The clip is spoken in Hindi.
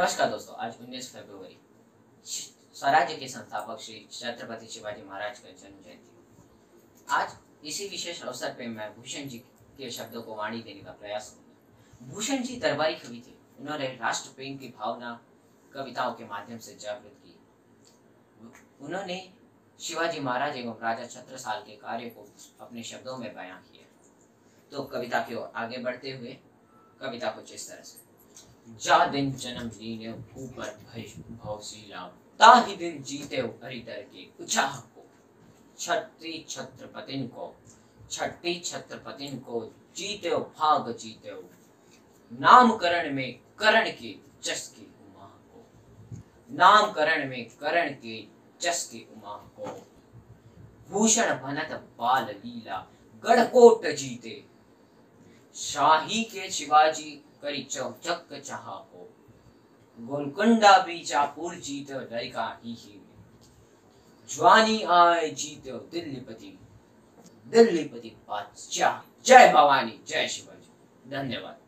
नमस्कार दोस्तों, आज 19 फरवरी स्वराज्य के संस्थापक श्री छत्रपति शिवाजी महाराज का जन्म जयंती आज इसी विशेष अवसर पे मैं भूषण जी के शब्दों को वाणी देने का प्रयास करूँगा। भूषण जी दरबारी कवि थे। उन्होंने राष्ट्र प्रेम की भावना कविताओं के माध्यम से जागृत की। उन्होंने शिवाजी महाराज एवं राजा छत्रसाल के कार्य को अपने शब्दों में बयां किया। तो कविता की ओर आगे बढ़ते हुए, कविता कुछ इस तरह से जा दिन जन्म लीने ऊपर भय भवशीला ताहि दिन जीते हरितर के उचाह को। छठी छत्रपतिन को, छठी छत्रपतिन को जीते भाग, जीते नामकरण में करण के जस के उमा को। नामकरण में करण के जस के उमा को। भूषण भनत बाल लीला गढ़कोट जीते। शाही के शिवाजी करी चौचक चाहा हो गोलकुंडा बीजापुर जीत लड़का ही ही ज्वानी आए जीत दिल्लीपति। दिल्लीपति पाचा जय भवानी, जय शिवाजी। धन्यवाद।